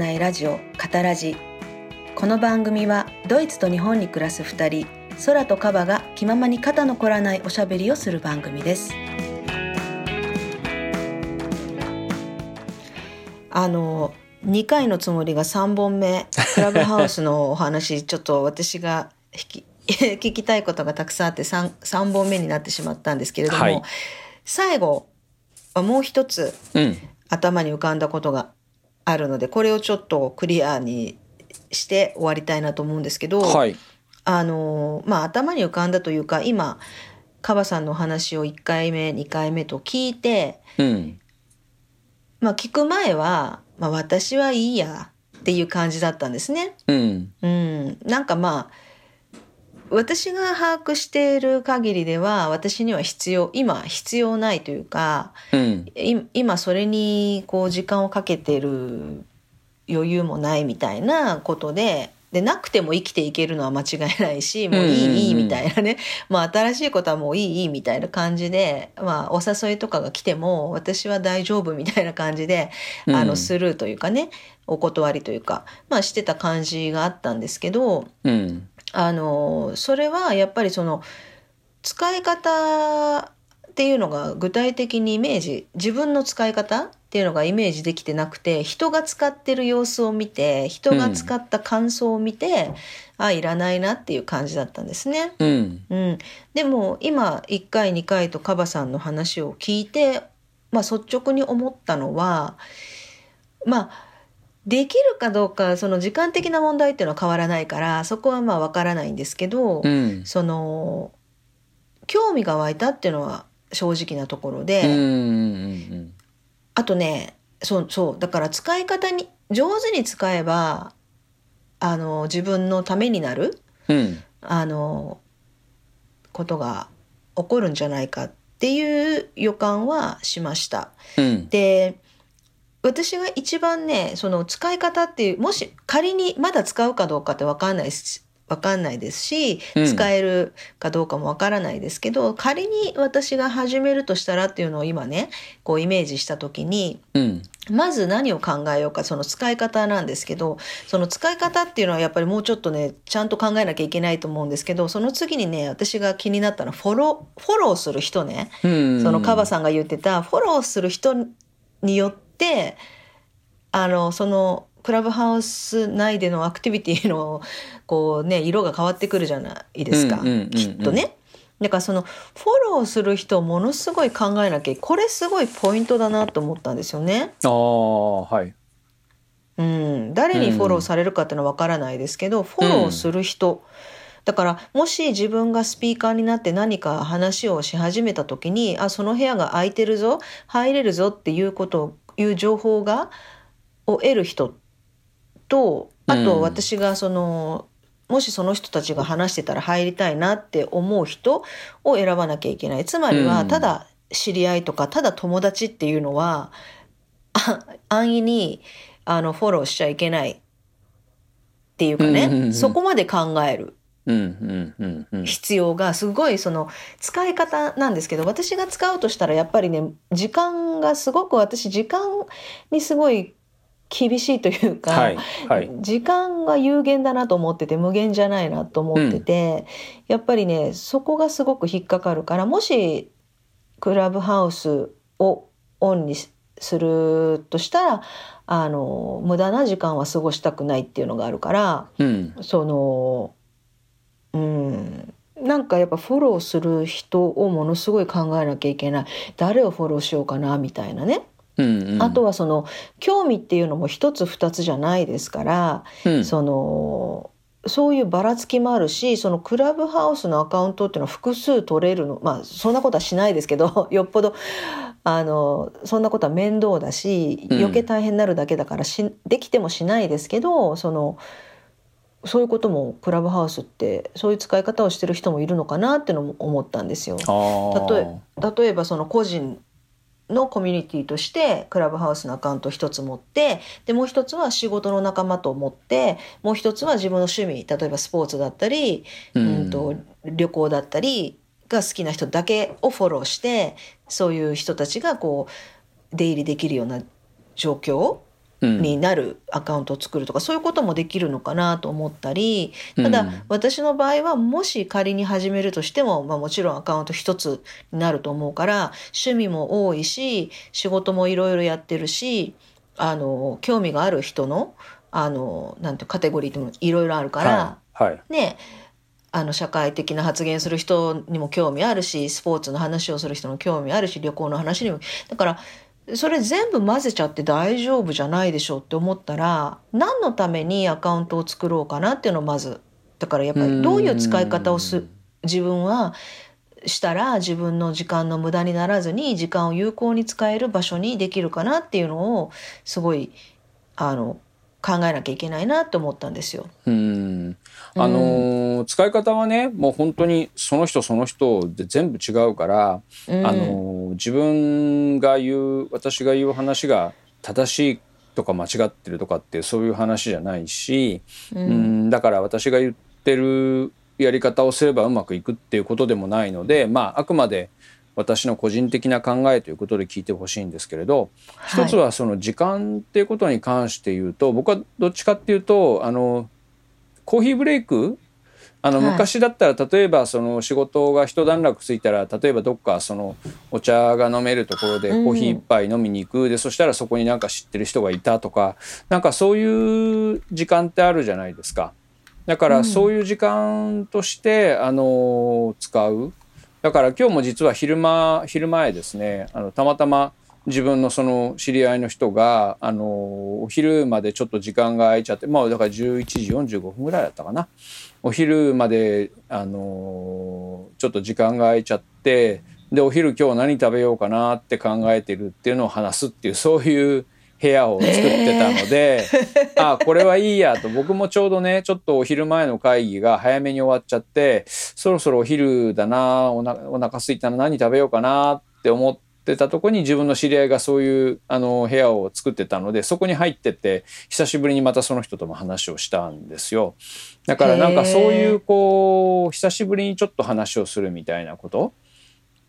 ないラジオカタラジこの番組はドイツと日本に暮らす2人空とカバが気ままに肩の凝らないおしゃべりをする番組です。あの2回のつもりが3本目クラブハウスのお話 ちょっと私が引き 聞きたいことがたくさんあって 3, 3本目になってしまったんですけれども、はい。最後はもう一つうん。頭に浮かんだことがあるのでこれをちょっとクリアにして終わりたいなと思うんですけど、はい。あのまあ頭に浮かんだというか今カバさんのお話を1回目2回目と聞いてうん。まあ聞く前は、まあ、私はいいやっていう感じだったんですね。うん。うん、なんかまあ私が把握している限りでは私には必要今必要ないというかうん。い今それにこう時間をかけてる余裕もないみたいなことででなくても生きていけるのは間違いないしもういい、うんうんうんいいみたいなね、まあ、新しいことはもういいいいみたいな感じで、まあ、お誘いとかが来ても私は大丈夫みたいな感じで、あうんのスルーというかねお断りというか、まあ、してた感じがあったんですけどうん。あのそれはやっぱりその使い方っていうのが具体的にイメージ自分の使い方っていうのがイメージできてなくて人が使ってる様子を見て人が使った感想を見て、あいらないなっていう感じだったんですね。うん。うん、でも今1回2回とカバさんの話を聞いて、まあ、率直に思ったのはまあできるかどうかその時間的な問題っていうのは変わらないからそこはまあ分からないんですけど、うん。その興味が湧いたっていうのは正直なところで、うん。うん。あとねそうそうだから使い方に上手に使えばあの自分のためになるうん。あのことが起こるんじゃないかっていう予感はしました。うん。で私が一番ねその使い方っていうもし仮にまだ使うかどうかって分かんないし分かんないですしうん使えるかどうかも分からないですけど、仮に私が始めるとしたらっていうのを今ねこうイメージした時にうん。まず何を考えようかその使い方なんですけどその使い方っていうのはやっぱりもうちょっとねちゃんと考えなきゃいけないと思うんですけどその次にね私が気になったのはフォローフォローする人ねうん。そのカバさんが言ってたフォローする人によってあのそのクラブハウス内でのアクティビティのこうね色が変わってくるじゃないですか、うんうんうんうんきっとね。だからそのフォローする人をものすごい考えなきゃこれすごいポイントだなと思ったんですよね。ああ、はい。うん、誰にフォローされるかっていうのは分からないですけど、フォローする人、だからもし自分がスピーカーになって何か話をし始めた時にあその部屋が空いてるぞ入れるぞっていうことをいう情報がを得る人とあとうん私がその、もしその人たちが話してたら入りたいなって思う人を選ばなきゃいけないつまりはうんただ知り合いとかただ友達っていうのはあ安易にあのフォローしちゃいけないっていうかね、うんうんうんそこまで考えるうん。うん。うん。うん。必要がすごいその使い方なんですけど私が使うとしたらやっぱりね時間がすごく私時間にすごい厳しいというか、はい。はい。時間が有限だなと思ってて無限じゃないなと思ってて、やっぱりねそこがすごく引っかかるからもしクラブハウスをオンにするとしたらあの無駄な時間は過ごしたくないっていうのがあるからうん。そのうんなんかやっぱフォローする人をものすごい考えなきゃいけない誰をフォローしようかなみたいなね。うん。うん。あとはその興味っていうのも一つ二つじゃないですから、うん。そのそういうばらつきもあるしそのクラブハウスのアカウントっていうのは複数取れるのまあそんなことはしないですけど よっぽどあのそんなことは面倒だしうん余計大変になるだけだからしできてもしないですけどそのそういうこともクラブハウスってそういう使い方をしてる人もいるのかなってのも思ったんですよ。例え例えばその個人のコミュニティとしてクラブハウスのアカウント一つ持ってでもう一つは仕事の仲間と思ってもう一つは自分の趣味例えばスポーツだったり、ううんん、と旅行だったりが好きな人だけをフォローしてそういう人たちがこう出入りできるような状況になるアカウントを作るとか、そういうこともできるのかなと思ったりただ、うん私の場合はもし仮に始めるとしても、まあ、もちろんアカウント一つになると思うから趣味も多いし仕事もいろいろやってるしあの興味がある人のあのなんてカテゴリーってもいろいろあるから、はい。はい。ねあの社会的な発言する人にも興味あるしスポーツの話をする人の興味あるし旅行の話にも。だからそれ全部混ぜちゃって大丈夫じゃないでしょうって思ったら何のためにアカウントを作ろうかなっていうのをまず。だからやっぱりどういう使い方をす自分はしたら自分の時間の無駄にならずに時間を有効に使える場所にできるかなっていうのをすごいあの考えなきゃいけないなと思ったんですよ。うんあのー使い方はねもう本当にその人その人で全部違うから、うん。あのー自分が言う私が言う話が正しいとか間違ってるとかってそういう話じゃないし、うん。だから私が言ってるやり方をすればうまくいくっていうことでもないのでまああくまで私の個人的な考えということで聞いてほしいんですけれど、はい。一つはその時間っていうことに関して言うと僕はどっちかっていうとあのコーヒーブレイク？あのはい。昔だったら例えばその仕事が一段落ついたら例えばどっかそのお茶が飲めるところでコうん。ーヒー一杯飲みに行く、でそしたらそこになんか知ってる人がいたとかなんかそういう時間ってあるじゃないですか。だからそういう時間として、あの使う。だから今日も実は昼間昼前ですねあのたまたま自分のその知り合いの人があのお昼までちょっと時間が空いちゃってまあだから11時45分ぐらいだったかな。お昼まであのちょっと時間が空いちゃってでお昼今日何食べようかなって考えてるっていうのを話すっていうそういう部屋を作ってたので、あこれはいいやと。僕もちょうどねちょっとお昼前の会議が早めに終わっちゃってそろそろお昼だなおなお腹空いたな何食べようかなって思ってたとこに自分の知り合いがそういうあの部屋を作ってたのでそこに入ってって久しぶりにまたその人とも話をしたんですよ。だからなんかそういうこう久しぶりにちょっと話をするみたいなこと。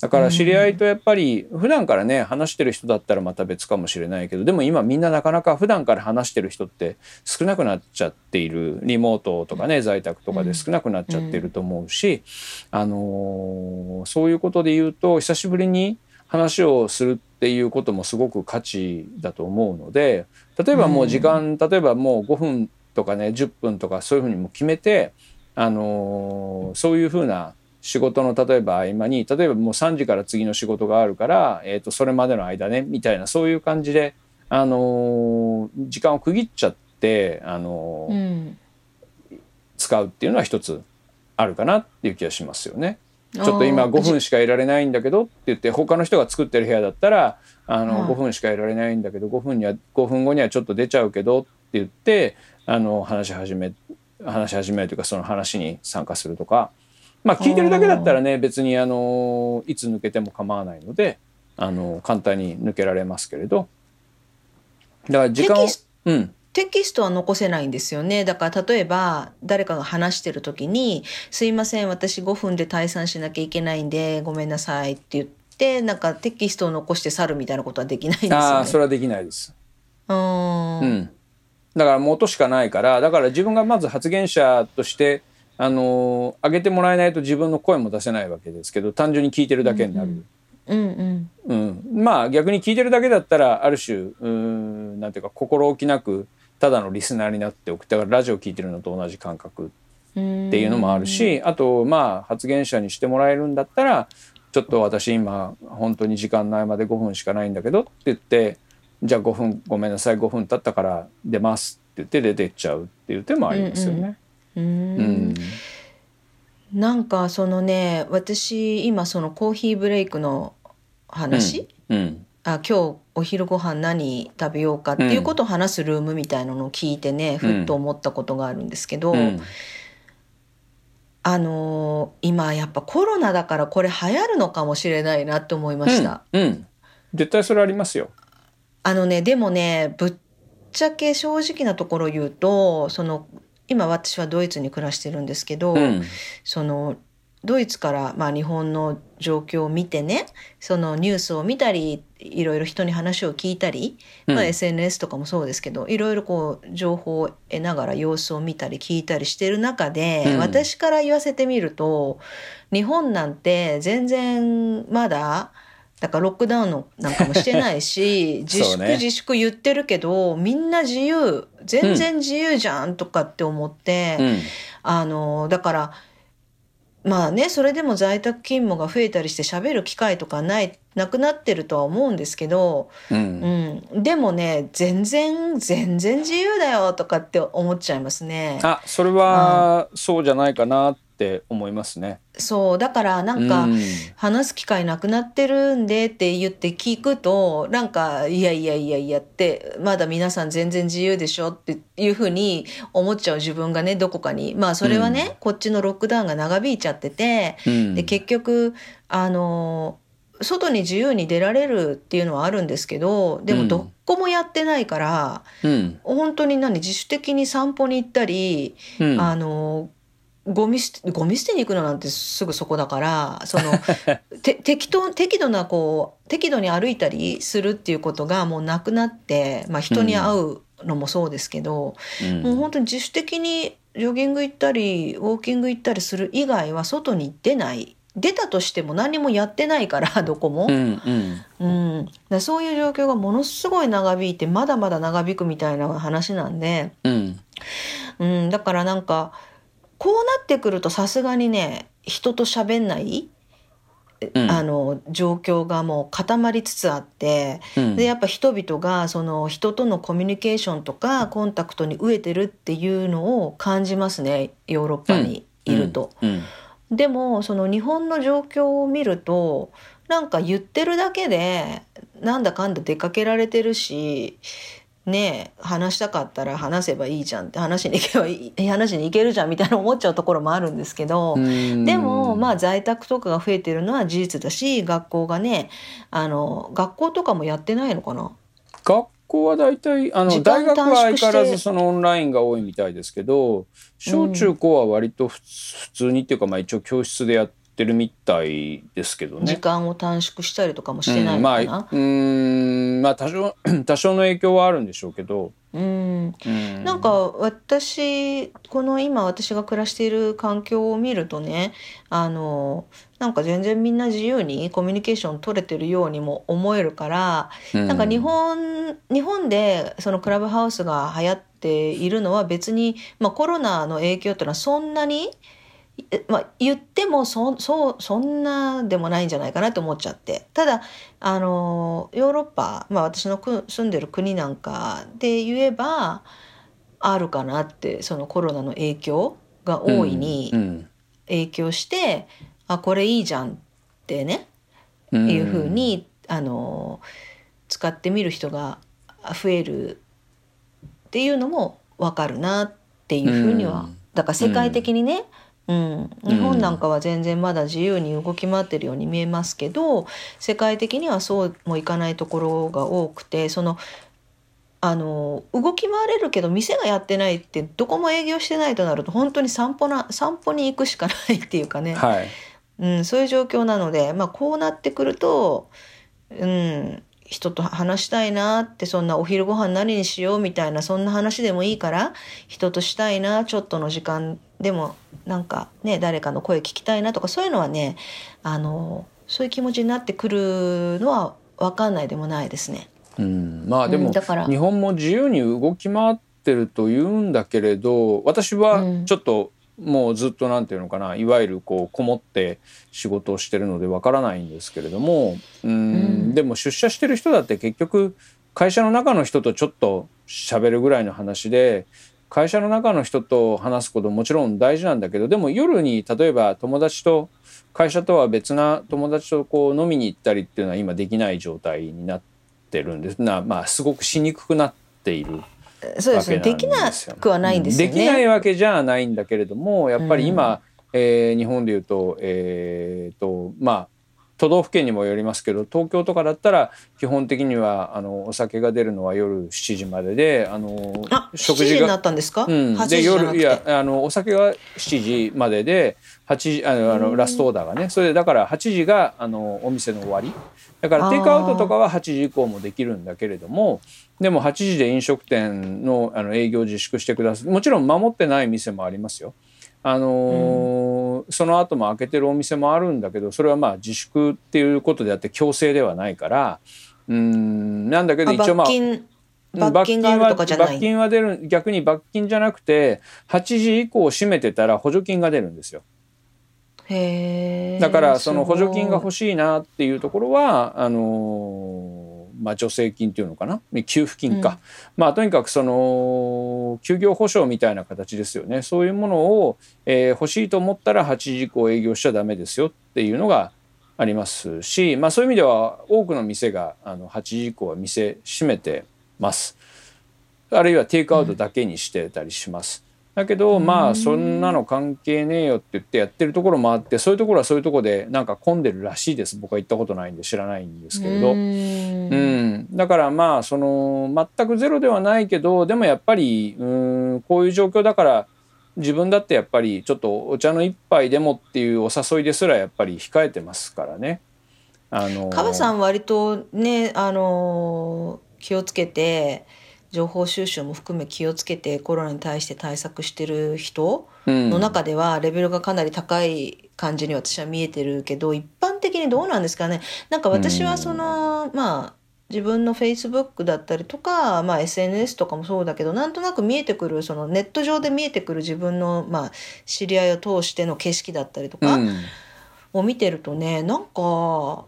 だから知り合いとやっぱり普段からね話してる人だったらまた別かもしれないけどでも今みんななかなか普段から話してる人って少なくなっちゃっている。リモートとかね在宅とかで少なくなっちゃってると思うし、あのーそういうことで言うと久しぶりに話をするっていうこともすごく価値だと思うので例えばもう時間、例えばもう5分とかね10分とかそういうふうにも決めて、あのーそういうふうな仕事の例えば合間に例えばもう3時から次の仕事があるから、えー、とそれまでの間ねみたいなそういう感じで、あのー時間を区切っちゃって、あのーうん使うっていうのは一つあるかなっていう気がしますよね。ちょっと今あー。5分しかいられないんだけどって言って他の人が作ってる部屋だったらあのはい。5分しかいられないんだけど5分には5分後にはちょっと出ちゃうけどって言ってあの話し始め話し始めるというかその話に参加するとか。まあ聞いてるだけだったらね別にあのいつ抜けても構わないのであの簡単に抜けられますけれど。だから時間をうんテキストは残せないんですよね。だから例えば誰かが話してる時に「すいません私5分で退散しなきゃいけないんでごめんなさい」って言ってなんかテキストを残して去るみたいなことはできないんですよね。ああそれはできないです。うーうんん、だからもう音しかないからだから自分がまず発言者としてあの上げてもらえないと自分の声も出せないわけですけど単純に聞いてるだけになる。うんうんうんまあ逆に聞いてるだけだったらある種うーんなんていうか心置きなくただのリスナーになっておく。だからラジオ聞いてるのと同じ感覚。うんっていうのもあるし、あとまあ発言者にしてもらえるんだったらちょっと私今本当に時間の合間で5分しかないんだけどって言ってじゃあ5分ごめんなさい5分経ったから出ますって言って出てっちゃうっていう手もありますよね。ううん。ん。なんかそのね私今そのコーヒーブレイクの話、うんあ今日お昼ご飯何食べようかっていうことを話すルームみたいなのを聞いてね、ふっと思ったことがあるんですけど、うん。あのー今やっぱコロナだからこれ流行るのかもしれないなって思いました。うん。うん。絶対それありますよ。あのねでもねぶっちゃけ正直なところ言うとその今私はドイツに暮らしてるんですけど、うん。そのドイツから、まあ、日本の状況を見てねそのニュースを見たりいろいろ人に話を聞いたり、まあ、うん SNS とかもそうですけどいろいろこう情報を得ながら様子を見たり聞いたりしてる中で、うん。私から言わせてみると日本なんて全然まだだからロックダウンのなんかもしてないし 自粛自粛言ってるけどみんな自由全然自由じゃんとかって思って。うん。あのだからまあねそれでも在宅勤務が増えたりして喋る機会とかないなくなってるとは思うんですけど、うん。うん、でもね全然全然自由だよとかって思っちゃいますね。あそれはそうじゃないかなって思いますね。そうだからなんか、うん。話す機会なくなってるんでって言って聞くとなんかいやいやいやいやってまだ皆さん全然自由でしょっていうふうに思っちゃう自分がねどこかに。まあそれはね、こっちのロックダウンが長引いちゃってて、うん。で結局あの外に自由に出られるっていうのはあるんですけどでうん。もどこもやってないから、うん。本当に何自主的に散歩に行ったり、うん。あのゴミ捨てゴミ捨てに行くのなんてすぐそこだからその て適当適度なこう適度に歩いたりするっていうことがもうなくなって、まあ、人に会うのもそうですけど、うん。もう本当に自主的にジョギング行ったりウォーキング行ったりする以外は外に出ない。出たとしても何もやってないから どこも。うんうん。うん、そういう状況がものすごい長引いてまだまだ長引くみたいな話なんで。うん。うん、だからなんかこうなってくるとさすがにね人と喋んない、うん。あの状況がもう固まりつつあって、うん。でやっぱ人々がその人とのコミュニケーションとかコンタクトに飢えてるっていうのを感じますねヨーロッパにいると。うん。でもその日本の状況を見るとなんか言ってるだけでなんだかんだ出かけられてるしねえ話したかったら話せばいいじゃんって話に行けばいい 話に行けるじゃんみたいな思っちゃうところもあるんですけど、うん。でもまあ在宅とかが増えてるのは事実だし学校がねあの学校とかもやってないのかな？学校は大体あの大学は相変わらずそのオンラインが多いみたいですけど小中高は割と普通にっていうかまあ一応教室でやってるみたいですけどね。時間を短縮したりとかもしてないうん、のかな？まあ、うーんまあ多少 多少の影響はあるんでしょうけど、うん。うん、なんか私この今私が暮らしている環境を見るとねあのなんか全然みんな自由にコミュニケーション取れてるようにも思えるから、うん。なんか日本日本でそのクラブハウスが流行っているのは別に、まあ、コロナの影響っていうのはそんなに、えまあ、言ってもそそそんなでもないんじゃないかなと思っちゃって。ただあのヨーロッパ、まあ、私の住んでる国なんかで言えばあるかなってそのコロナの影響が大いに影響して、あこれいいじゃん。ってねうん。いうふうに、あの使ってみる人が増えるっていうのも分かるなっていうふうには、だから世界的にね、うん。日本なんかは全然まだ自由に動き回ってるように見えますけど世界的にはそうもいかないところが多くてそのあの動き回れるけど店がやってないってどこも営業してないとなると本当に散歩な散歩に行くしかないっていうかね、はい。うん、そういう状況なので、まあ、こうなってくると、うん、人と話したいなってそんなお昼ご飯何にしようみたいなそんな話でもいいから人としたいなちょっとの時間でもなんかね誰かの声聞きたいなとかそういうのはねあのそういう気持ちになってくるのは分かんないでもないですね。うん、まあでも、うんだから。日本も自由に動き回ってると言うんだけれど私はうん。ちょっともうずっとなんていうのかないわゆるこうこもって仕事をしてるのでわからないんですけれどもうん、うん。でも出社してる人だって結局会社の中の人とちょっと喋るぐらいの話で会社の中の人と話すこともちろん大事なんだけどでも夜に例えば友達と会社とは別な友達とこう飲みに行ったりっていうのは今できない状態になってるんです。なまあすごくしにくくなっているそうですね。できなくはないんですよね。できないわけじゃないんだけれどもやっぱり今、えー日本でいうと,、えーとまあ、都道府県にもよりますけど東京とかだったら基本的にはあのお酒が出るのは夜7時までであのあ食事が7時になったんですか、うん、で夜いやあのお酒が7時までで8時あのあのラストオーダーがね。それでだから8時があのお店の終わりだからテイクアウトとかは8時以降もできるんだけれどもでも8時で飲食店のあの営業自粛してくださいもちろん守ってない店もありますよ。あのーうん、その後も開けてるお店もあるんだけどそれはまあ自粛っていうことであって強制ではないからうんなんだけど一応まあ罰金があるとかじゃない罰金は出る逆に罰金じゃなくて8時以降閉めてたら補助金が出るんですよ。だからその補助金が欲しいなっていうところはあのーまあ、助成金っていうのかな？給付金か、うん、まあとにかくその休業保障みたいな形ですよね。そういうものを、えー、欲しいと思ったら8時以降営業しちゃダメですよっていうのがありますし、まあ、そういう意味では多くの店があの8時以降は店閉めてます。あるいはテイクアウトだけにしてたりします。だけどまあそんなの関係ねえよって言ってやってるところもあってそういうところはそういうところでなんか混んでるらしいです僕は行ったことないんで知らないんですけれど。うん。だからまあその全くゼロではないけどでもやっぱりうんこういう状況だから自分だってやっぱりちょっとお茶の一杯でもっていうお誘いですらやっぱり控えてますからね。あのー、カバさん割とねあのー、気をつけて情報収集も含め気をつけてコロナに対して対策してる人の中ではレベルがかなり高い感じに私は見えてるけど一般的にどうなんですかね。なんか私はその、うん、まあ自分のフェイスブックだったりとか、まあ、SNS とかもそうだけどなんとなく見えてくるそのネット上で見えてくる自分の、まあ、知り合いを通しての景色だったりとかを見てるとね、うん、なんか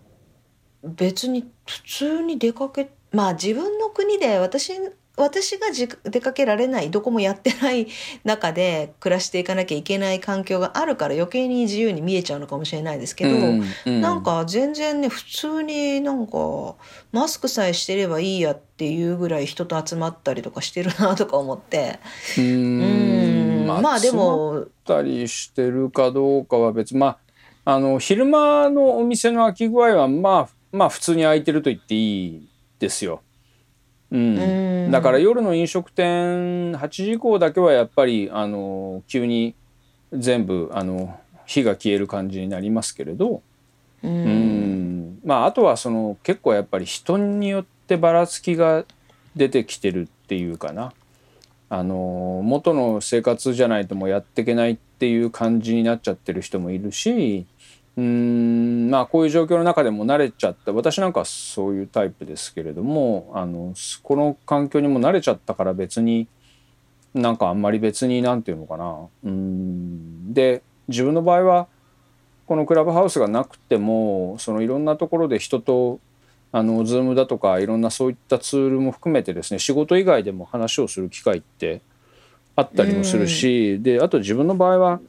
別に普通に出かけまあ自分の国で私私が出かけられないどこもやってない中で暮らしていかなきゃいけない環境があるから余計に自由に見えちゃうのかもしれないですけど、うんうん、なんか全然ね普通になんかマスクさえしてればいいやっていうぐらい人と集まったりとかしてるなとか思ってうんまあでも。たりしてるかどうかは別まああの昼間のお店の空き具合はまあまあ普通に空いてると言っていいですよ。うん、だから夜の飲食店8時以降だけはやっぱりあの急に全部あの火が消える感じになりますけれど、うん、まああとはその結構やっぱり人によってばらつきが出てきてるっていうかな。あの元の生活じゃないともうやっていけないっていう感じになっちゃってる人もいるしうんまあこういう状況の中でも慣れちゃった。私なんかそういうタイプですけれどもあのこの環境にも慣れちゃったから別になんかあんまり別になんていうのかな。うんで自分の場合はこのクラブハウスがなくてもそのいろんなところで人とあの Zoom だとかいろんなそういったツールも含めてですね仕事以外でも話をする機会ってあったりもするし、であと自分の場合は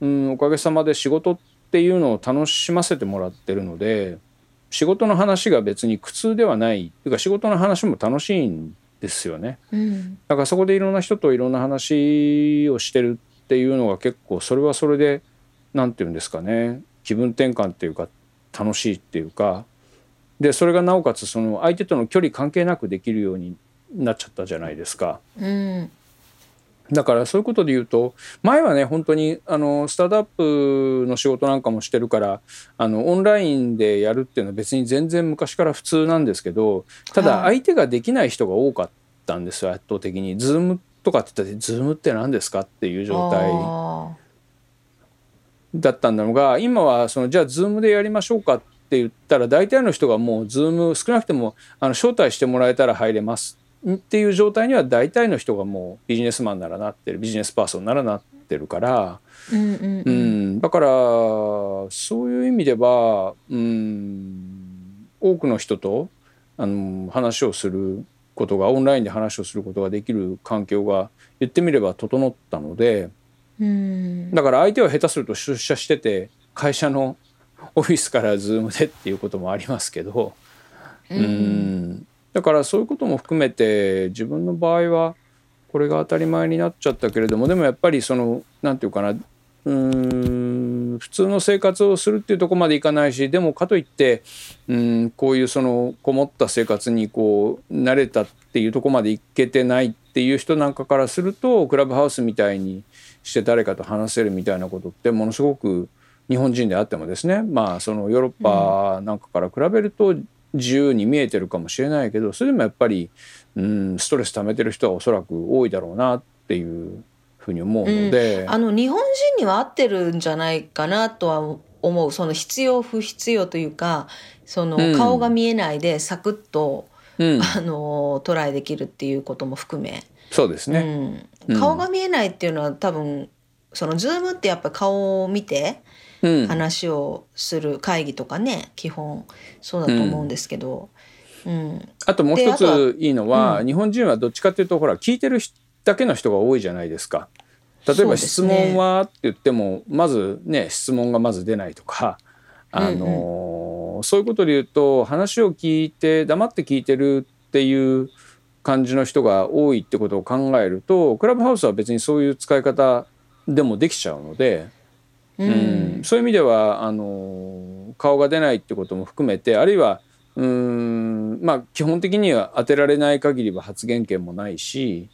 うんおかげさまで仕事ってっていうのを楽しませてもらってるので仕事の話が別に苦痛ではない。っていうか仕事の話も楽しいんですよね、うん、だからそこでいろんな人といろんな話をしてるっていうのが結構それはそれで何て言うんですかね。気分転換っていうか楽しいっていうか。でそれがなおかつその相手との距離関係なくできるようになっちゃったじゃないですか。うんだからそういうことで言うと前はね本当にあのスタートアップの仕事なんかもしてるからあのオンラインでやるっていうのは別に全然昔から普通なんですけどただ相手ができない人が多かったんですよ圧倒的に。ズームとかって言ったら「ズームって何ですか?」っていう状態だったんだが今はそのじゃあズームでやりましょうかって言ったら大体の人がもうズーム少なくてもあの招待してもらえたら入れますっていう状態には大体の人がもうビジネスマンならなってるビジネスパーソンならなってるから、うん、うんうん、だからそういう意味では、うん、多くの人とあの話をすることがオンラインで話をすることができる環境が言ってみれば整ったので、うん、だから相手は下手すると出社してて会社の オフィスからズームでっていうこともありますけど、うん、うんだからそういうことも含めて自分の場合はこれが当たり前になっちゃったけれどもでもやっぱりその何て言うかなうん普通の生活をするっていうとこまでいかないしでもかといって、うん、こういうそのこもった生活にこう慣れたっていうとこまでいけてないっていう人なんかからするとクラブハウスみたいにして誰かと話せるみたいなことってものすごく日本人であってもですねまあそのヨーロッパなんかから比べると自由に見えてるかもしれないけどそれでもやっぱり、うん、ストレス溜めてる人はおそらく多いだろうなっていうふうに思うので、うん、あの日本人には合ってるんじゃないかなとは思う。その必要不必要というかその顔が見えないでサクッと、うん、あのトライできるっていうことも含め。そうですね、うん、顔が見えないっていうのは多分そのズームってやっぱ顔を見て話をする会議とかね基本そうだと思うんですけど、うん、あともう一ついいのは、日本人はどっちかっていうとほら聞いてるだけの人が多いじゃないですか。例えば質問はって言っても、まずね質問がまず出ないとか、あの、うん。うん、そういうことで言うと話を聞いて黙って聞いてるっていう感じの人が多いってことを考えるとクラブハウスは別にそういう使い方でもできちゃうので、うん、うん、そういう意味ではあの顔が出ないってことも含めてあるいはうんまあ基本的には当てられない限りは発言権もないし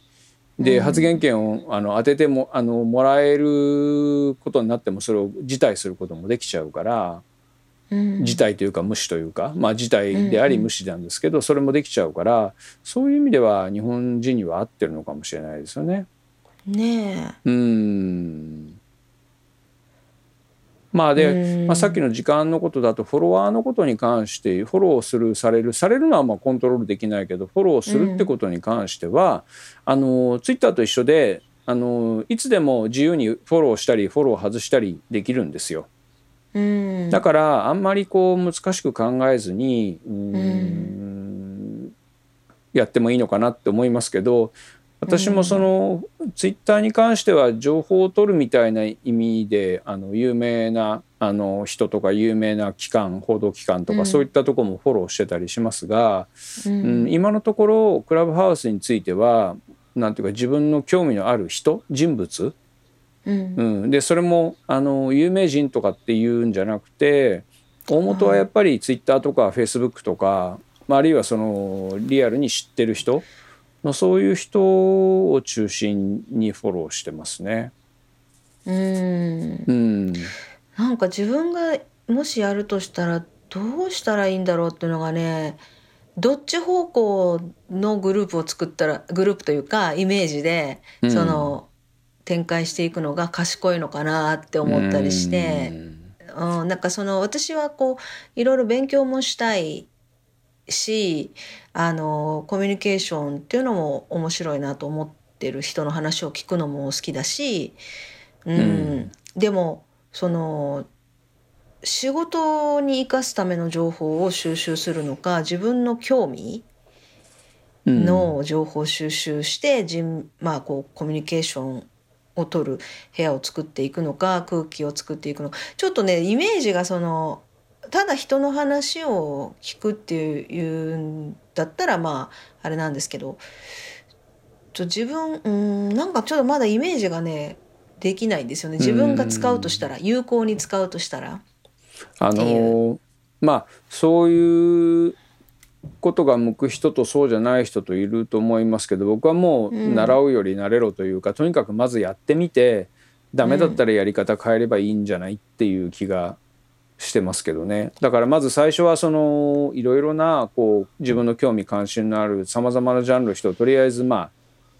で、発言権をあの当ててもあのもらえることになってもそれを辞退することもできちゃうから、うん、辞退というか無視というかまあ辞退であり無視なんですけど、それもできちゃうからそういう意味では日本人には合ってるのかもしれないですよね。ねえ。うんまあで、まあ、さっきの時間のことだとフォロワーのことに関してフォローするされるされるのはまあコントロールできないけどフォローするってことに関しては、あのツイッターと一緒であのいつでも自由にフォローしたりフォロー外したりできるんですよ。だからあんまりこう難しく考えずにうん。やってもいいのかなって思いますけど私もその、ツイッターに関しては情報を取るみたいな意味であの有名なあの人とか有名な機関報道機関とか、そういったとこもフォローしてたりしますが、うん、うん、今のところクラブハウスについてはなんていうか自分の興味のある人人物、うん、うん、でそれもあの有名人とかっていうんじゃなくて大元はやっぱりツイッターとかフェイスブックとか、まあ、あるいはそのリアルに知ってる人まあ、そういう人を中心にフォローしてますね。うん。うん。なんか自分がもしやるとしたらどうしたらいいんだろうっていうのがねどっち方向のグループを作ったらグループというかイメージで、うん、その展開していくのが賢いのかなって思ったりして、うん、うん、なんかその私はこういろいろ勉強もしたいしあのコミュニケーションっていうのも面白いなと思ってる人の話を聞くのも好きだし、うん、うん、でもその仕事に生かすための情報を収集するのか自分の興味の情報収集して、うん、まあこうコミュニケーションを取る部屋を作っていくのか空気を作っていくのか。ちょっとねイメージがそのただ人の話を聞くっていうんだったらまああれなんですけどちょ自分うんなんかちょっとまだイメージがねできないんですよね。自分が使うとしたら有効に使うとしたら。あのまあそういうことが向く人とそうじゃない人といると思いますけど僕はもう習うより慣れろというか、うん、とにかくまずやってみてダメだったらやり方変えればいいんじゃないっていう気がしてますけどね。だからまず最初はそのいろいろなこう自分の興味関心のあるさまざまなジャンルの人をとりあえずま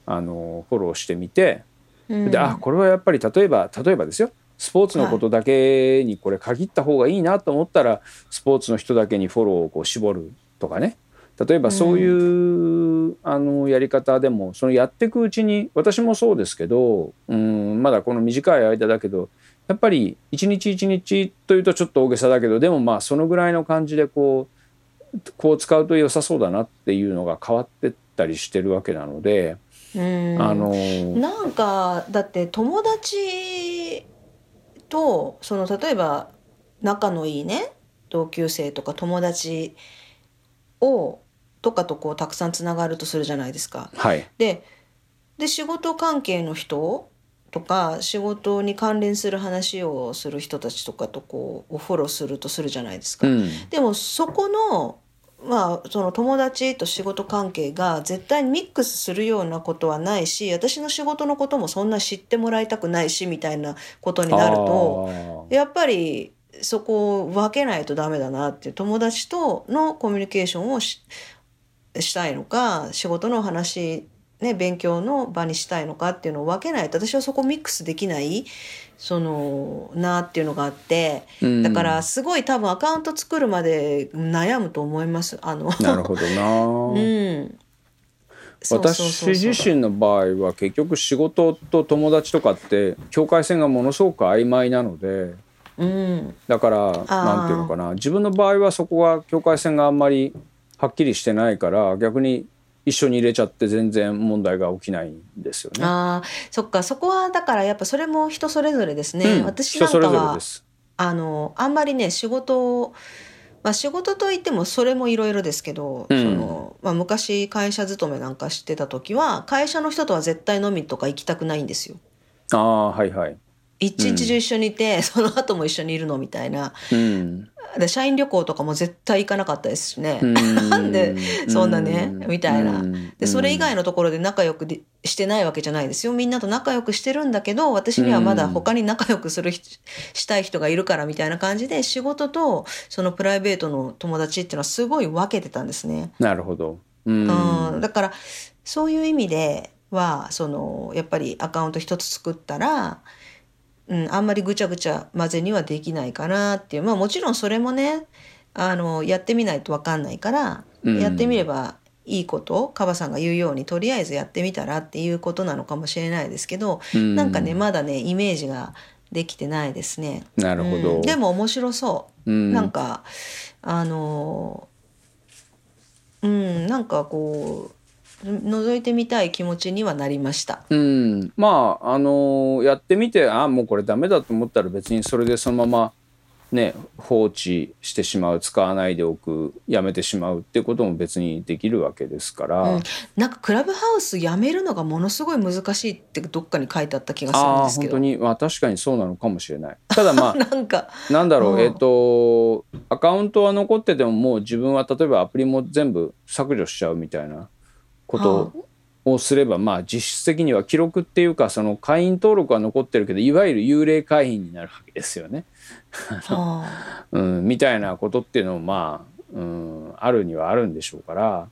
ああのフォローしてみて、うん、であこれはやっぱり例えば例えばですよ。スポーツのことだけにこれ限った方がいいなと思ったら、はい、スポーツの人だけにフォローをこう絞るとかね。例えばそういう、うん、あのやり方でもそのやっていくうちに私もそうですけどうんまだこの短い間だけどやっぱり一日一日というとちょっと大げさだけどでもまあそのぐらいの感じでこうこう使うと良さそうだなっていうのが変わってったりしてるわけなので。うんあのなんかだって友達とその例えば仲のいいね同級生とか友達をとかとこうたくさんつながるとするじゃないですか。はい、でで仕事関係の人とか仕事に関連する話をする人たちとかとこうフォローするとするじゃないですか。うんでもそこのまあその友達と仕事関係が絶対にミックスするようなことはないし私の仕事のこともそんな知ってもらいたくないしみたいなことになるとやっぱりそこを分けないとダメだなっていう友達とのコミュニケーションをししたいのか仕事の話ね、勉強の場にしたいのかっていうのを分けないと私はそこミックスできないそのなっていうのがあってうん。だからすごい多分アカウント作るまで悩むと思います。あのなるほどな、うん、私自身の場合は結局仕事と友達とかって境界線がものすごく曖昧なのでうん。だからなんていうのかな。自分の場合はそこが境界線があんまりはっきりしてないから逆に一緒に入れちゃって全然問題が起きないんですよね。あーそっかそこはだからやっぱそれも人それぞれですね。うん私なんかは。あのあんまりね仕事をまあ仕事といってもそれもいろいろですけど、うんそのまあ、昔会社勤めなんかしてた時は会社の人とは絶対飲みとか行きたくないんですよ。ああはいはい。一日中一緒にいて、その後も一緒にいるのみたいな。うん。で社員旅行とかも絶対行かなかったですしね、うん。なんでそんなねみたいな。うん。でそれ以外のところで仲良くでしてないわけじゃないですよ。みんなと仲良くしてるんだけど私にはまだ他に仲良くする人したい人がいるからみたいな感じで仕事とそのプライベートの友達っていうのはすごい分けてたんですね。なるほど。うん。うん、だからそういう意味ではそのやっぱりアカウント一つ作ったら、うん、あんまりぐちゃぐちゃ混ぜにはできないかなっていうまあもちろんそれもねあのやってみないと分かんないから、うんやってみればいいことカバさんが言うようにとりあえずやってみたらっていうことなのかもしれないですけど、うんなんかねまだねイメージができてないですね。なるほど。うんでも面白そう。うんなんかあのうんなんかこう覗いてみたい気持ちにはなりました。うん、まああのやってみてあもうこれダメだと思ったら別にそれでそのままね放置してしまう使わないでおくやめてしまうってことも別にできるわけですから、うん、なんかクラブハウスやめるのがものすごい難しいってどっかに書いてあった気がするんですけど。本当に、まあ、確かにそうなのかもしれない。ただまあ なんか。なんだろう、うん。えっ、とアカウントは残っててももう自分は例えばアプリも全部削除しちゃうみたいなことをすれば、まあ実質的には記録っていうかその会員登録は残ってるけどいわゆる幽霊会員になるわけですよね。あうん、みたいなことっていうのもまあ、うん、あるにはあるんでしょうから、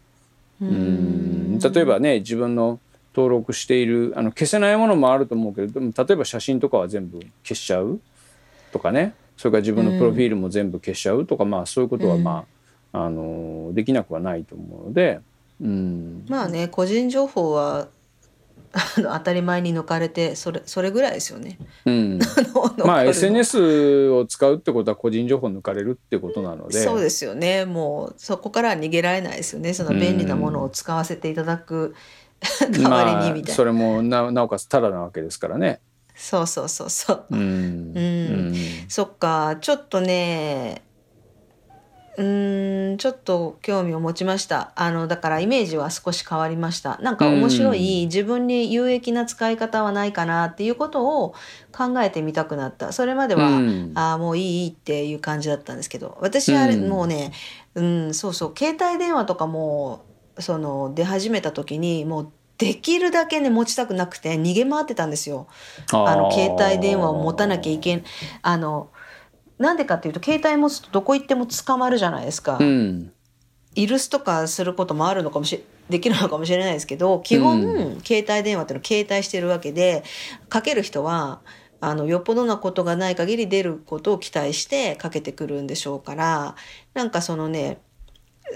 ーうん、例えばね自分の登録しているあの消せないものもあると思うけどでも例えば写真とかは全部消しちゃうとかね。それから自分のプロフィールも全部消しちゃうとか、まあそういうことはまあ、あのできなくはないと思うので、うん、まあね個人情報はあの当たり前に抜かれてそれそれぐらいですよね。うん、まあ SNS を使うってことは個人情報抜かれるってことなので。そうですよね。もうそこからは逃げられないですよね。その便利なものを使わせていただく代わりにみたいな、まあ、それもななおかつタダなわけですからね。そうそうそうそう。うん。うん。そっか。ちょっとねうーんちょっと興味を持ちました。あのだからイメージは少し変わりました。なんか面白い、自分に有益な使い方はないかなっていうことを考えてみたくなった。それまでは、うん。ああもういいいいっていう感じだったんですけど。私あれ、うんもうねうんそうそう。携帯電話とかもその出始めた時にもうできるだけね持ちたくなくて逃げ回ってたんですよ。あの携帯電話を持たなきゃいけんあのなんでかっていうと携帯持つとどこ行っても捕まるじゃないですか、うん。イルスとかすることもあるのかもしできるのかもしれないですけど基本、う携帯電話っていうのは携帯してるわけでかける人はあのよっぽどなことがない限り出ることを期待してかけてくるんでしょうからなんかそのね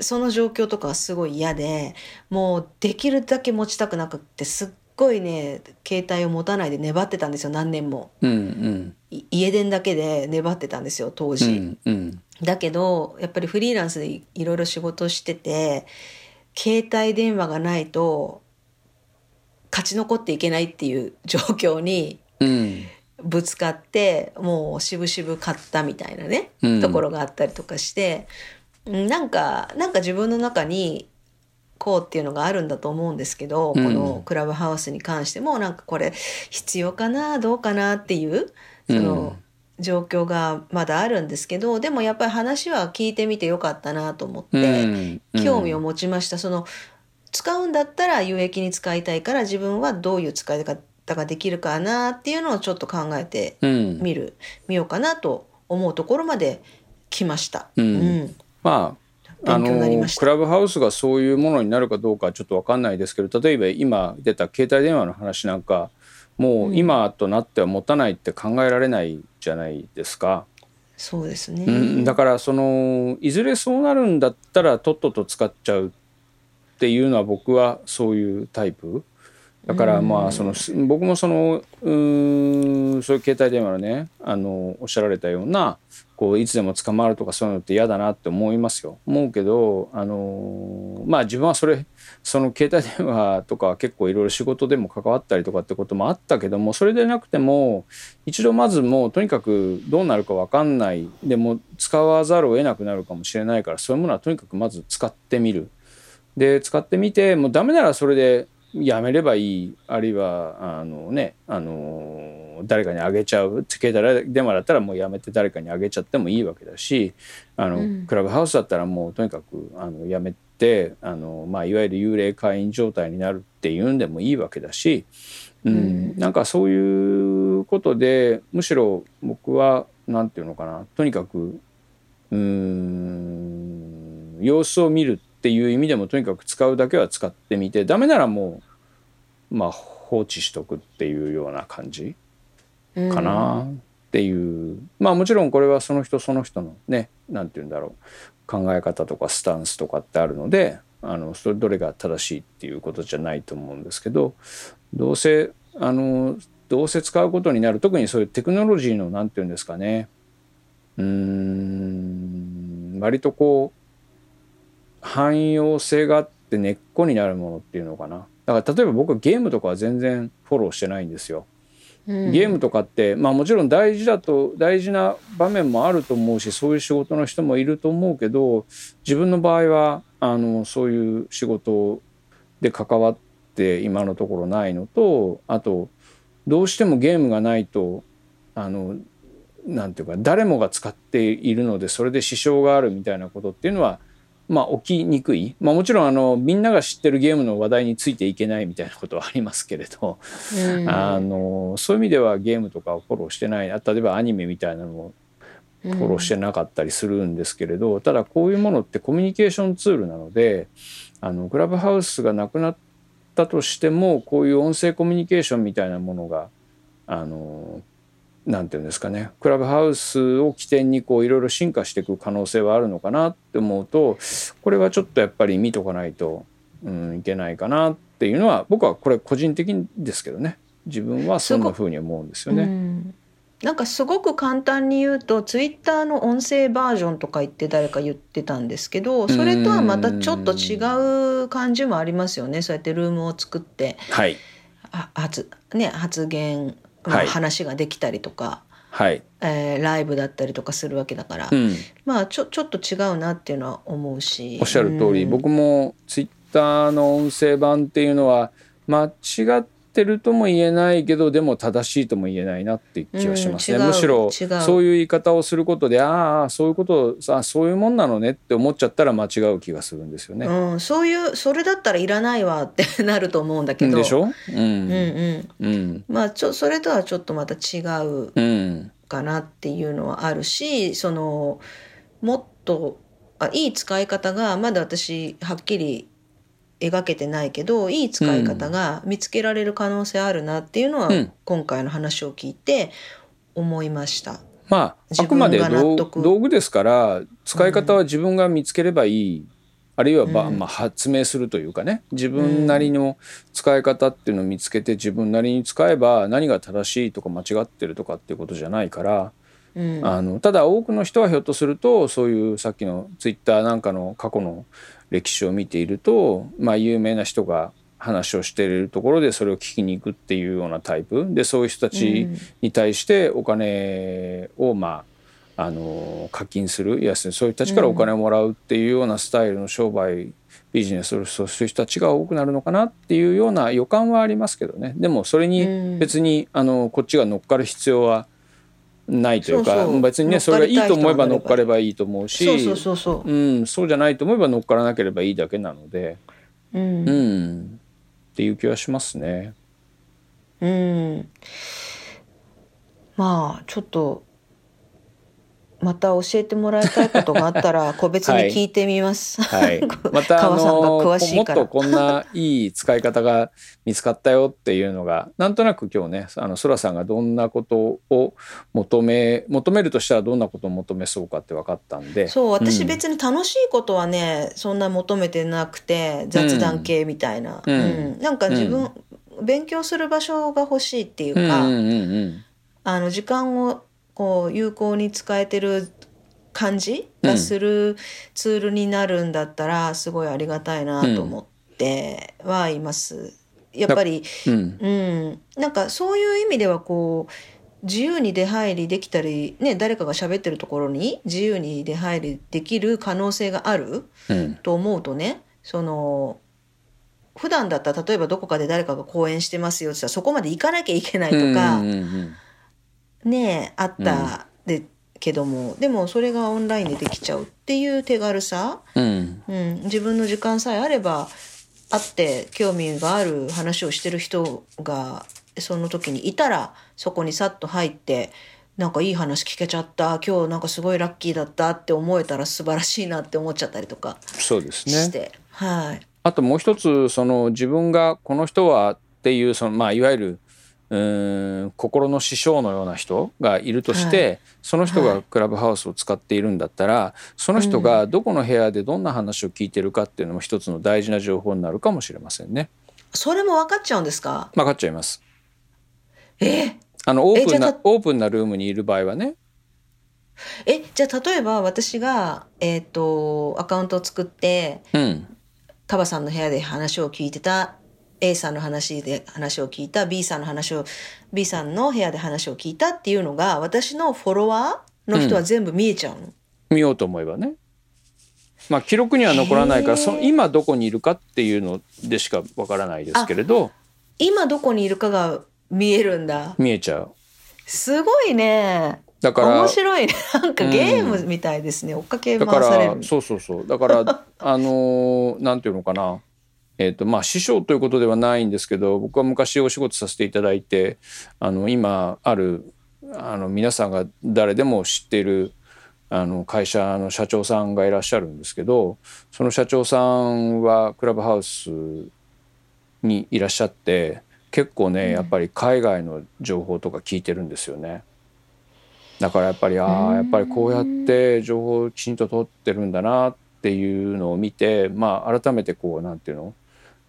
その状況とかはすごい嫌でもうできるだけ持ちたくなくってすっごいね携帯を持たないで粘ってたんですよ何年も。うんうん。い家電だけで粘ってたんですよ当う時、んうん。だけどやっぱりフリーランスでいいろいろ仕事してて携帯電話がないと勝ち残っていけないっていう状況にうん。ぶつかってもう渋々買ったみたいなね、うん。ところがあったりとかしてうんなんかなんか自分の中にこうっていうのがあるんだと思うんですけど、うん。このクラブハウスに関してもなんかこれ必要かなどうかなっていうその状況がまだあるんですけどでもやっぱり話は聞いてみてよかったなと思って、うん。興味を持ちました。その使うんだったら有益に使いたいから自分はどういう使い方ができるかなっていうのをちょっと考えてうん。見る見ようかなと思うところまで来ました。うん。うん。まああのクラブハウスがそういうものになるかどうかはちょっと分かんないですけど例えば今出た携帯電話の話なんかもう今となっては持たないって考えられないじゃないですか。そうですね。うん、だからそのいずれそうなるんだったらとっとと使っちゃうっていうのは僕はそういうタイプだからまあそのす僕もそのうーんそういう携帯電話のねあのおっしゃられたようなこういつでも捕まるとかそういうのって嫌だなって思いますよ思うけどあのまあ自分はそれその携帯電話とか結構いろいろ仕事でも関わったりとかってこともあったけどもそれでなくても一度まずもうとにかくどうなるか分かんない。でも使わざるを得なくなるかもしれないからそういうものはとにかくまず使ってみる。で使ってみてもうダメならそれでやめればいいあるいはあのねあの誰かにあげちゃう。携帯電話だったらもうやめて誰かにあげちゃってもいいわけだしあの、うん。クラブハウスだったらもうとにかくあのやめてあの、まあ、いわゆる幽霊会員状態になるっていうんでもいいわけだし、うんうん。なんかそういうことでむしろ僕はなんていうのかなとにかくうーん様子を見るっていう意味でもとにかく使うだけは使ってみてダメならもうまあ放置しとくっていうような感じかなっていう、まあもちろんこれはその人その人のねなんて言うんだろう考え方とかスタンスとかってあるのであのそれどれが正しいっていうことじゃないと思うんですけどどうせあのどうせ使うことになる特にそういうテクノロジーのなんて言うんですかねうん割とこう汎用性があって根っこになるものっていうのかなだから例えば僕はゲームとかは全然フォローしてないんですよ。ゲームとかってまあもちろん大事だと大事な場面もあると思うしそういう仕事の人もいると思うけど自分の場合はあのそういう仕事で関わって今のところないのとあとどうしてもゲームがないとあのなんていうか誰もが使っているのでそれで支障があるみたいなことっていうのはまあ起きにくい、まあ、もちろんあのみんなが知ってるゲームの話題についていけないみたいなことはありますけれど、うん。あのそういう意味ではゲームとかをフォローしてない。あ例えばアニメみたいなのもフォローしてなかったりするんですけれど、ただこういうものってコミュニケーションツールなのであのクラブハウスがなくなったとしてもこういう音声コミュニケーションみたいなものがあのなんていうんですかね。クラブハウスを起点にこういろいろ進化していく可能性はあるのかなって思うとこれはちょっとやっぱり見とかないと、うん、いけないかなっていうのは僕はこれ個人的ですけどね。自分はそんな風に思うんですようね。ん。なんかすごく簡単に言うとツイッターの音声バージョンとか言って誰か言ってたんですけどそれとはまたちょっと違う感じもありますよね。そうやってルームを作ってはい。あ発,、ね、発言、まあはい。話ができたりとか、はい、えーライブだったりとかするわけだから、うん、まあちょちょっと違うなっていうのは思うしおっしゃる通り、うん。僕もツイッターの音声版っていうのは間違ってるとも言えないけどでも正しいとも言えないなって気がしますね、うんむしろそういう言い方をすることでああそういうことあそういうもんなのねって思っちゃったら間違う気がするんですよね。うん、そういうそれだったらいらないわってなると思うんだけど。でしょ、うん。うんうん。うん。まあちょそれとはちょっとまた違ううん。かなっていうのはあるしそのもっとあいい使い方がまだ私はっきり描けてないけどいい使い方が見つけられる可能性あるなっていうのは、うん。今回の話を聞いて思いました。まあ自あくまで道具ですから使い方は自分が見つければいい、あるいはまあ、発明するというかね。自分なりの使い方っていうのを見つけて自分なりに使えば何が正しいとか間違ってるとかっていうことじゃないから、うん。あのただ多くの人はひょっとするとそういうさっきのツイッターなんかの過去の歴史を見ていると、まあ、有名な人が話をしているところでそれを聞きに行くっていうようなタイプ。でそういう人たちに対してお金をまああの課金する。いやそういう人たちからお金をもらうっていうようなスタイルの商売ビジネスをする人たちが多くなるのかなっていうような予感はありますけどね。でもそれに別に、あのこっちが乗っかる必要はないというか別にねそれがいいと思えば乗っかれば。いいと思うしそうじゃないと思えば乗っからなければいいだけなので、うん。うん、っていう気はしますね。うん。まあちょっとまた教えてもらいたいことがあったら個別に聞いてみます。はい、またあ川さんがの詳しいから。もっとこんないい使い方が見つかったよっていうのがなんとなく今日ねあのそらさんがどんなことを求め求めるとしたらどんなことを求めそうかって分かったんで。そう私ん。別に楽しいことはね、そんな求めてなくて雑談系みたいな、うん。うん。なんか自分、勉強する場所が欲しいっていうか、うんうんうんうん。あの時間をこう有効に使えてる感じがするツールになるんだったらすごいありがたいなと思ってはいます。やっぱり、うん。うん、なんかそういう意味ではこう自由に出入りできたり、ね、誰かが喋ってるところに自由に出入りできる可能性があるうん。と思うとねその普段だったら例えばどこかで誰かが講演してますよって言ったらそこまで行かなきゃいけないとか、うんうんうんねえあったで、けどもでもそれがオンラインでできちゃうっていう手軽さ、うん。うん、自分の時間さえあれば会って興味がある話をしてる人がその時にいたらそこにさっと入ってなんかいい話聞けちゃった。今日なんかすごいラッキーだった。って思えたら素晴らしいなって思っちゃったりとかそうですね。して、はい。あともう一つその自分がこの人はっていうそのまあいわゆるうーん心の師匠のような人がいるとして、はいその人がはいクラブハウスを使っているんだったら、その人がどこの部屋でどんな話を聞いてるかっていうのも一つの大事な情報になるかもしれませんね。それも分かっちゃうんですか？分かっちゃいます。え？あのオープンなオープンなルームにいる場合はね。えじゃあ例えば私が、えっとアカウントを作ってうんカバさんの部屋で話を聞いてた A さんの話で話を聞いた B さんの話を B さんの部屋で話を聞いたっていうのが私のフォロワーの人は全部見えちゃうの、見ようと思えばね。まあ記録には残らないからその今どこにいるかっていうのでしかわからないですけれど。今どこにいるかが見えるんだ。見えちゃう。すごいね。だから面白いね。なんかゲームみたいですね、追っかけ回される。らそうそうそう。だからあのーなんていうのかなえっ、とまあ師匠ということではないんですけど僕は昔お仕事させていただいてあの今あるあの皆さんが誰でも知っているあの会社の社長さんがいらっしゃるんですけどその社長さんはクラブハウスにいらっしゃって結構ねやっぱり海外の情報とか聞いてるんですよね。だからやっぱりああやっぱりこうやって情報をきちんと取ってるんだなっていうのを見てまあ改めてこうなんていうの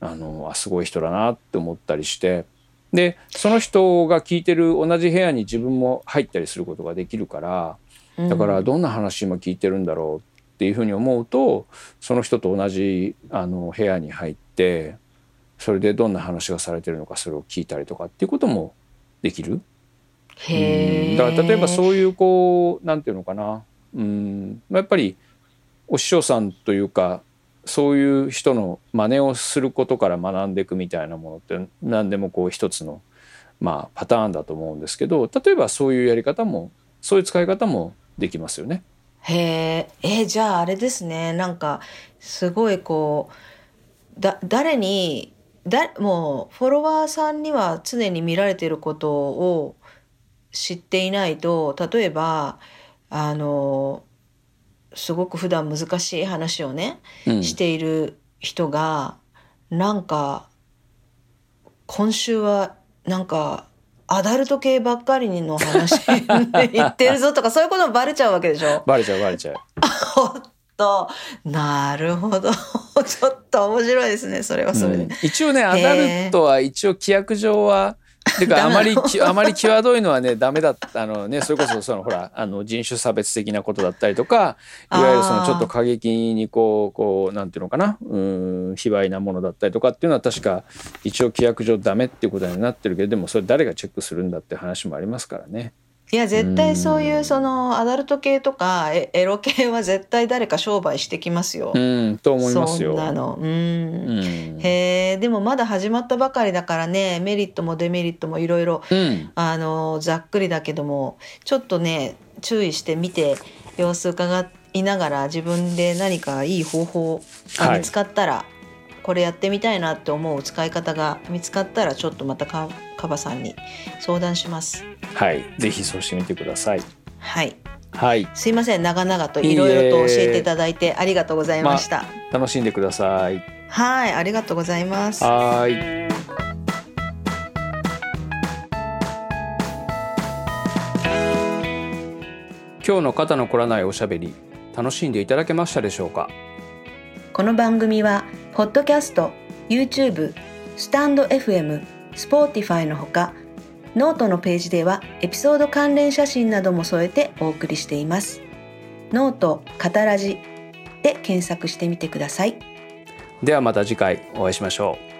あのあすごい人だなって思ったりしてでその人が聞いてる同じ部屋に自分も入ったりすることができるからだからどんな話今聞いてるんだろうっていうふうに思うとその人と同じあの部屋に入ってそれでどんな話がされてるのかそれを聞いたりとかっていうこともできる。へえだから例えばそういうこうなんていうのかな。うん。やっぱりお師匠さんというかそういう人の真似をすることから学んでいくみたいなものって何でもこう一つのまあパターンだと思うんですけど例えばそういうやり方もそういう使い方もできますよね。へえ、えーじゃああれですね。なんか、すごいこう、だ、誰に、だ、もう、フォロワーさんには常に見られてることを知っていないと、例えば、あの、すごく普段難しい話をね、うんしている人が、なんか、今週は、なんか、アダルト系ばっかりの話言ってるぞとか、そういうこともバレちゃうわけでしょ？バレちゃうバレちゃう。おっと、なるほど。ちょっと面白いですね、それはそれで。うん一応ねアダルトは一応規約上はてかあまりきあまり際どいのはねダメだったあのねそれこそそのほらあの人種差別的なことだったりとかいわゆるそのちょっと過激にこうこうなんていうのかなうん卑猥なものだったりとかっていうのは確か一応規約上ダメっていうことになってるけどでもそれ誰がチェックするんだって話もありますからね。いや絶対そういうそのアダルト系とかエエロ系は絶対誰か商売してきますよ。うんと思いますそよ。んなの。うん。うんへえでもまだ始まったばかりだからねメリットもデメリットもいろいろうんあのざっくりだけどもちょっとね注意して見て様子伺いながら自分で何かいい方法が見つかったら、これやってみたいなって思う使い方が見つかったらちょっとまたかカバさんに相談します。はい、ぜひそうしてみてください。はいはい、すいません長々といろいろと教えていただいてありがとうございました。楽しんでください。はいありがとうございます。はーい。今日の肩の凝らないおしゃべり楽しんでいただけましたでしょうか？この番組はポッドキャスト、YouTube、スタンド FM、Spotify のほかノートのページではエピソード関連写真なども添えてお送りしています。ノート肩ラジで検索してみてください。ではまた次回お会いしましょう